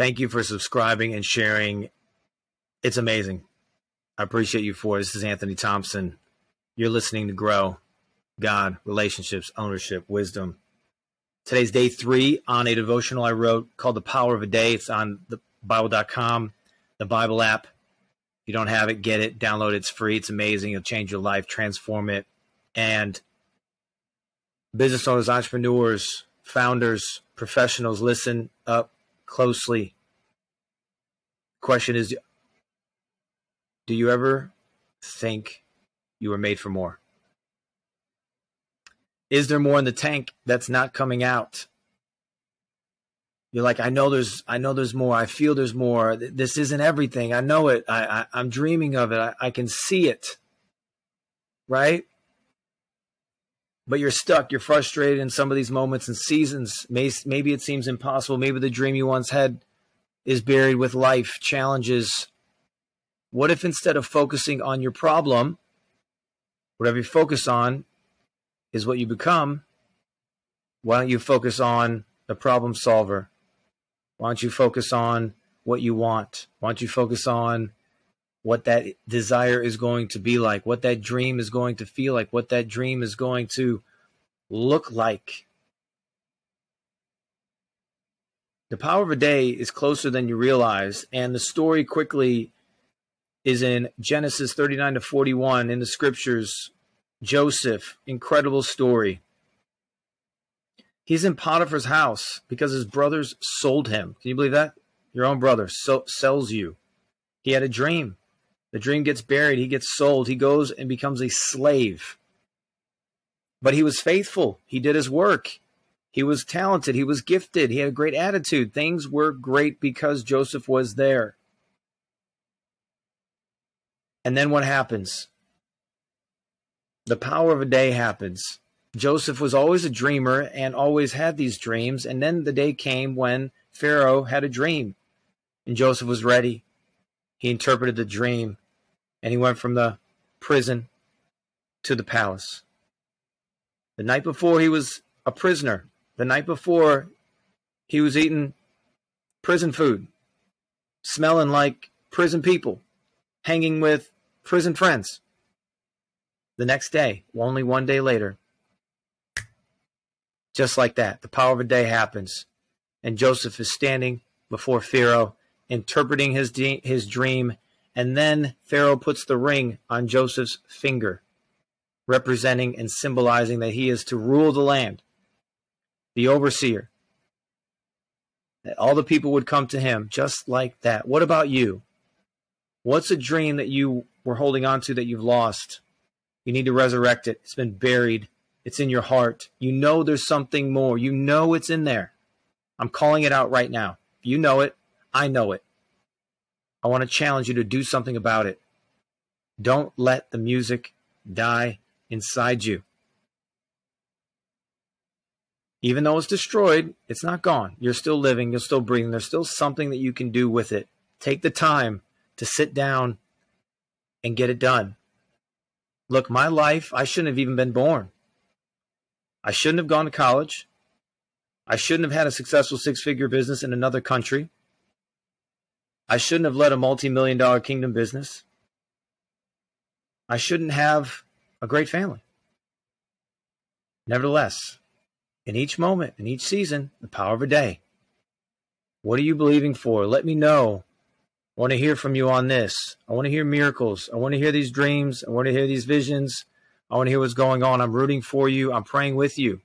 Thank you for subscribing and sharing. It's amazing. I appreciate you for it. This is Anthony Thompson. You're listening to Grow God, Relationships, Ownership, Wisdom. Today's day three on a devotional I wrote called The Power of a Day. It's on the Bible.com, the Bible app. If you don't have it, get it, download it. It's free. It's amazing. It'll change your life, transform it. And business owners, entrepreneurs, founders, professionals, listen up closely. Question is Do you ever think you were made for more? Is there more in the tank that's not coming out? You're like, I know there's, I know there's more. I feel there's more. This isn't everything. I know it. I, I am dreaming of it. I, I can see it. Right? But you're stuck. You're frustrated in some of these moments and seasons. Maybe it seems impossible. Maybe the dream you once had is buried with life challenges. What if instead of focusing on your problem, whatever you focus on is what you become? Why don't you focus on the problem solver? Why don't you focus on what you want? Why don't you focus on what that desire is going to be like, what that dream is going to feel like, what that dream is going to look like? The power of a day is closer than you realize, and the story quickly is in Genesis 39 to 41 in the scriptures. Joseph, incredible story. He's in Potiphar's house because his brothers sold him. Can you believe that? Your own brother so, sells you. He had a dream. The dream gets buried. He gets sold. He goes and becomes a slave. But he was faithful. He did his work. He was talented. He was gifted. He had a great attitude. Things were great because Joseph was there. And then what happens? The power of a day happens. Joseph was always a dreamer and always had these dreams. And then the day came when Pharaoh had a dream and Joseph was ready. He interpreted the dream and he went from the prison to the palace. The night before, he was a prisoner. The night before, he was eating prison food, smelling like prison people, hanging with prison friends. The next day, only one day later, just like that, the power of a day happens, and Joseph is standing before Pharaoh, interpreting his de- his dream, and then Pharaoh puts the ring on Joseph's finger, representing and symbolizing that he is to rule the land, the overseer. That all the people would come to him just like that. What about you? What's a dream that you were holding on to that you've lost? You need to resurrect it. It's been buried. It's in your heart. You know there's something more. You know it's in there. I'm calling it out right now. You know it. I know it. I want to challenge you to do something about it. Don't let the music die inside you. Even though it's destroyed, it's not gone. You're still living, you're still breathing. There's still something that you can do with it. Take the time to sit down and get it done. Look, my life, I shouldn't have even been born. I shouldn't have gone to college. I shouldn't have had a successful six figure business in another country. I shouldn't have led a multi million dollar kingdom business. I shouldn't have a great family. Nevertheless, in each moment, in each season, the power of a day. What are you believing for? Let me know I want to hear from you on this. I want to hear miracles. I want to hear these dreams. I want to hear these visions. I want to hear what's going on. I'm rooting for you. I'm praying with you.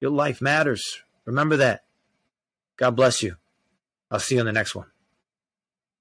Your life matters. Remember that. God bless you. I'll see you on the next one.